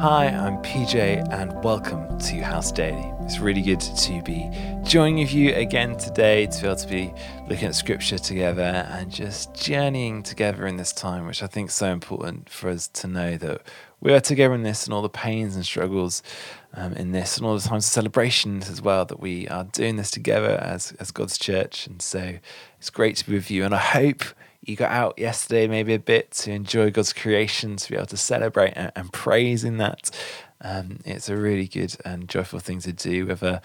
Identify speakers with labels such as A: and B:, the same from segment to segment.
A: Hi, I'm PJ, and welcome to House Daily. It's really good to be joining with you again today, to be able to be looking at scripture together and just journeying together in this time, which I think is so important for us to know that we are together in this and all the pains and struggles um, in this and all the times of celebrations as well, that we are doing this together as, as God's church. And so it's great to be with you. And I hope you got out yesterday maybe a bit to enjoy God's creation, to be able to celebrate and, and praise in that. Um, it's a really good and joyful thing to do. Whether,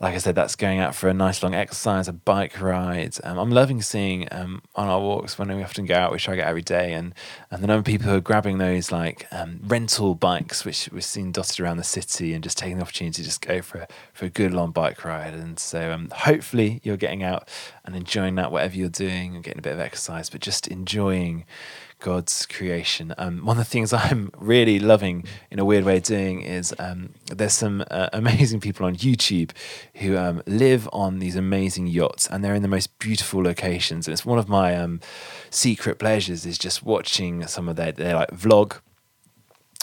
A: like I said, that's going out for a nice long exercise, a bike ride. Um, I'm loving seeing um, on our walks when we often go out, which I get every day, and and the number of people who are grabbing those like um, rental bikes, which we've seen dotted around the city, and just taking the opportunity to just go for a, for a good long bike ride. And so um, hopefully you're getting out and enjoying that, whatever you're doing, and getting a bit of exercise, but just enjoying God's creation. Um, one of the things I'm really loving in a weird way doing is um, there's some uh, amazing people on YouTube who um, live on these amazing yachts and they're in the most beautiful locations. And it's one of my um, secret pleasures is just watching some of their, their like vlog.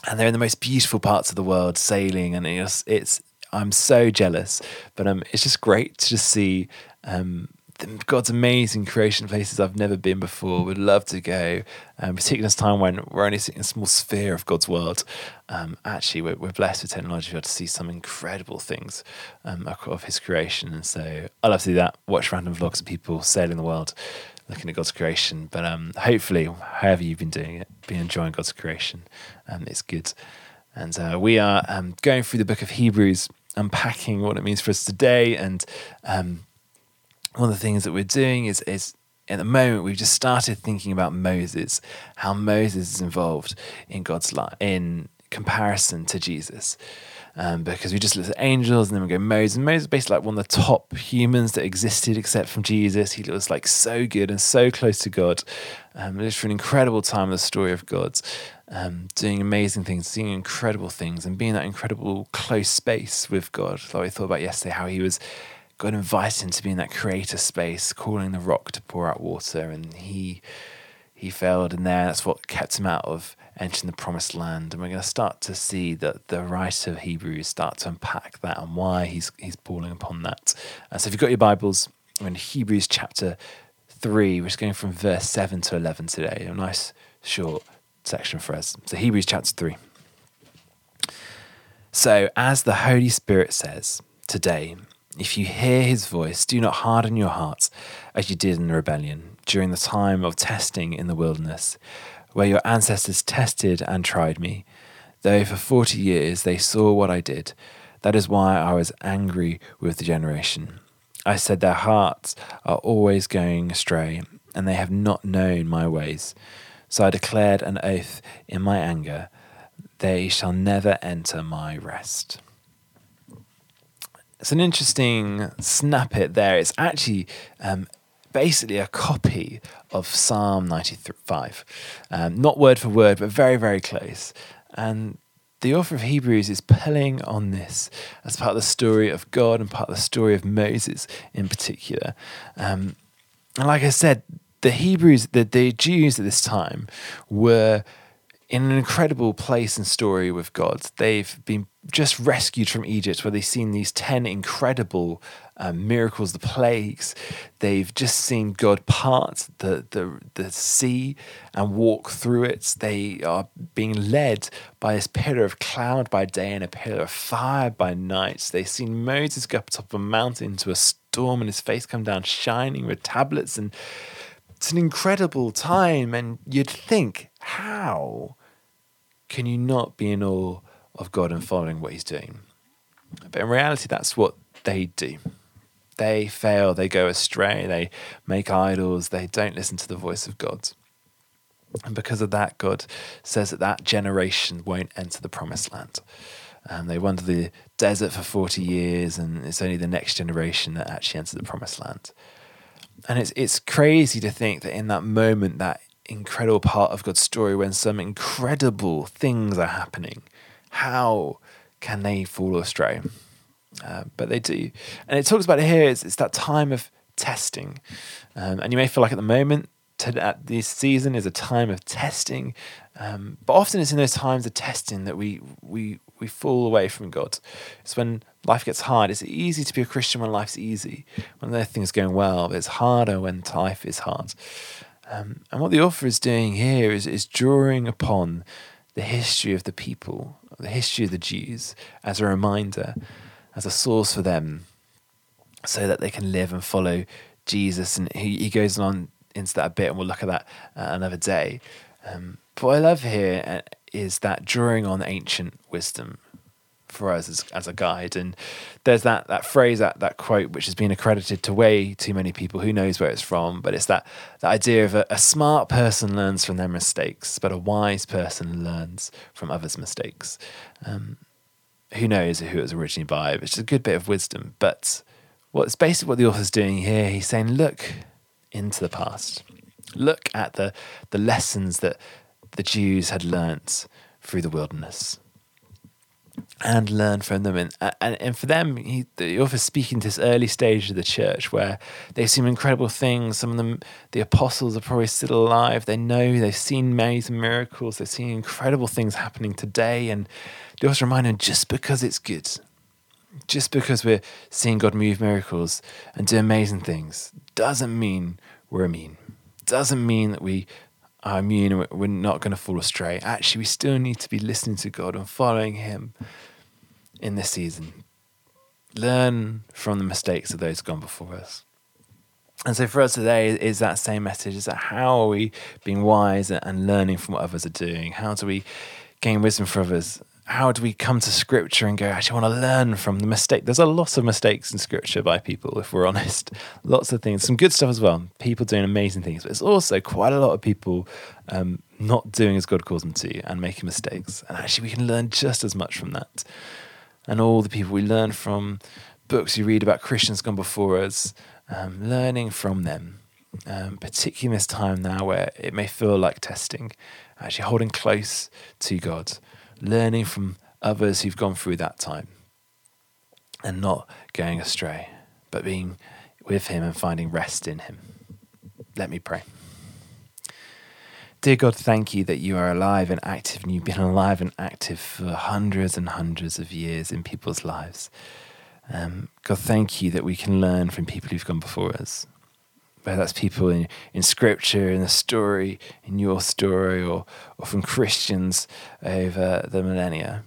A: And they're in the most beautiful parts of the world sailing, and it's, it's I'm so jealous, but um, it's just great to just see um, God's amazing creation places I've never been before. Would love to go, um, particularly this time when we're only seeing a small sphere of God's world. Um, actually, we're, we're, blessed with technology. We to see some incredible things um, of His creation, and so I love to do that. Watch random vlogs of people sailing the world, looking at God's creation. But um, hopefully, however you've been doing it, be enjoying God's creation, um, it's good. And uh, we are um, going through the book of Hebrews, unpacking what it means for us today, and one of the things that we're doing is is at the moment we've just started thinking about Moses, how Moses is involved in God's life in comparison to Jesus. Um, because we just look at angels and then we go Moses. And Moses is basically like one of the top humans that existed except from Jesus. He was like so good and so close to God. Um, lived for an incredible time in the story of God, um, doing amazing things, seeing incredible things, and being that incredible close space with God. Like we thought about yesterday, how he was God invited him to be in that creator space, calling the rock to pour out water, and he he failed in there. That's what kept him out of entering the promised land. And we're going to start to see that the writer of Hebrews start to unpack that and why he's he's pulling upon that. Uh, so if you've got your Bibles, we're in Hebrews chapter three. We're just going from verse seven to eleven today. A nice short section for us. So Hebrews chapter three. So as the Holy Spirit says today if you hear his voice, do not harden your hearts as you did in the rebellion during the time of testing in the wilderness, where your ancestors tested and tried me. Though for forty years they saw what I did, that is why I was angry with the generation. I said, Their hearts are always going astray, and they have not known my ways. So I declared an oath in my anger, They shall never enter my rest. It's an interesting snippet there. It's actually um, basically a copy of Psalm 95. Um, not word for word, but very, very close. And the author of Hebrews is pulling on this as part of the story of God and part of the story of Moses in particular. Um, and like I said, the Hebrews, the, the Jews at this time were in an incredible place and story with God. They've been just rescued from Egypt, where they've seen these 10 incredible um, miracles, the plagues. They've just seen God part the, the, the sea and walk through it. They are being led by this pillar of cloud by day and a pillar of fire by night. They've seen Moses go up top of a mountain into a storm and his face come down shining with tablets. And it's an incredible time. And you'd think, how can you not be in awe of God and following what He's doing? But in reality, that's what they do. They fail, they go astray, they make idols, they don't listen to the voice of God. And because of that, God says that that generation won't enter the promised land. Um, they wander the desert for 40 years, and it's only the next generation that actually enters the promised land. And it's, it's crazy to think that in that moment, that incredible part of God's story when some incredible things are happening. How can they fall astray? Uh, but they do. And it talks about it here, it's, it's that time of testing. Um, and you may feel like at the moment, to, this season is a time of testing, um, but often it's in those times of testing that we we we fall away from God. It's when life gets hard. It's easy to be a Christian when life's easy, when everything's going well, but it's harder when life is hard. Um, and what the author is doing here is is drawing upon the history of the people, the history of the Jews, as a reminder, as a source for them, so that they can live and follow Jesus. And he, he goes on into that a bit, and we'll look at that uh, another day. Um, but what I love here uh, that drawing on ancient wisdom for us as, as a guide. And there's that that phrase, that that quote, which has been accredited to way too many people. Who knows where it's from? But it's that that idea of a, a smart person learns from their mistakes, but a wise person learns from others' mistakes. Um, who knows who it was originally by? But it's a good bit of wisdom. But what's basically what the author's doing here. He's saying, look into the past. Look at the the lessons that the Jews had learnt through the wilderness and learn from them. And, and, and for them, he, author's speaking to this early stage of the church where they've seen incredible things. Some of them, the apostles are probably still alive. They know they've seen amazing miracles. They've seen incredible things happening today. And the author's reminding them just because it's good, just because we're seeing God move miracles and do amazing things, doesn't mean we're immune. Doesn't mean that we are immune we're not going to fall astray. Actually, we still need to be listening to God and following Him in this season. Learn from the mistakes of those gone before us. And so for us today is that same message is that how are we being wise and learning from what others are doing? How do we gain wisdom from others how do we come to scripture and go, actually, I want to learn from the mistake? There's a lot of mistakes in scripture by people, if we're honest. Lots of things, some good stuff as well. People doing amazing things, but it's also quite a lot of people um, not doing as God calls them to and making mistakes. And actually, we can learn just as much from that. And all the people we learn from, books you read about Christians gone before us, um, learning from them, um, particularly in this time now where it may feel like testing, actually holding close to God learning from others who've gone through that time and not going astray, but being with Him and finding rest in Him. Let me pray. Dear God, thank you that you are alive and active, and you've been alive and active for hundreds and hundreds of years in people's lives. Um, God, thank you that we can learn from people who've gone before us whether that's people in, in scripture, in the story, in your story, or, or from Christians over the millennia.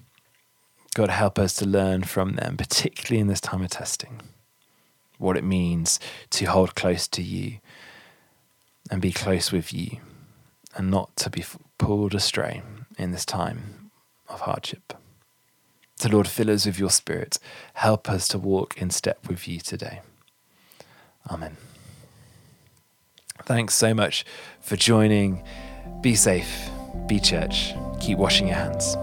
A: God, help us to learn from them, particularly in this time of testing, what it means to hold close to you and be close with you and not to be pulled astray in this time of hardship. So, Lord, fill us with your spirit. Help us to walk in step with you today. Amen. Thanks so much for joining. Be safe, be church, keep washing your hands.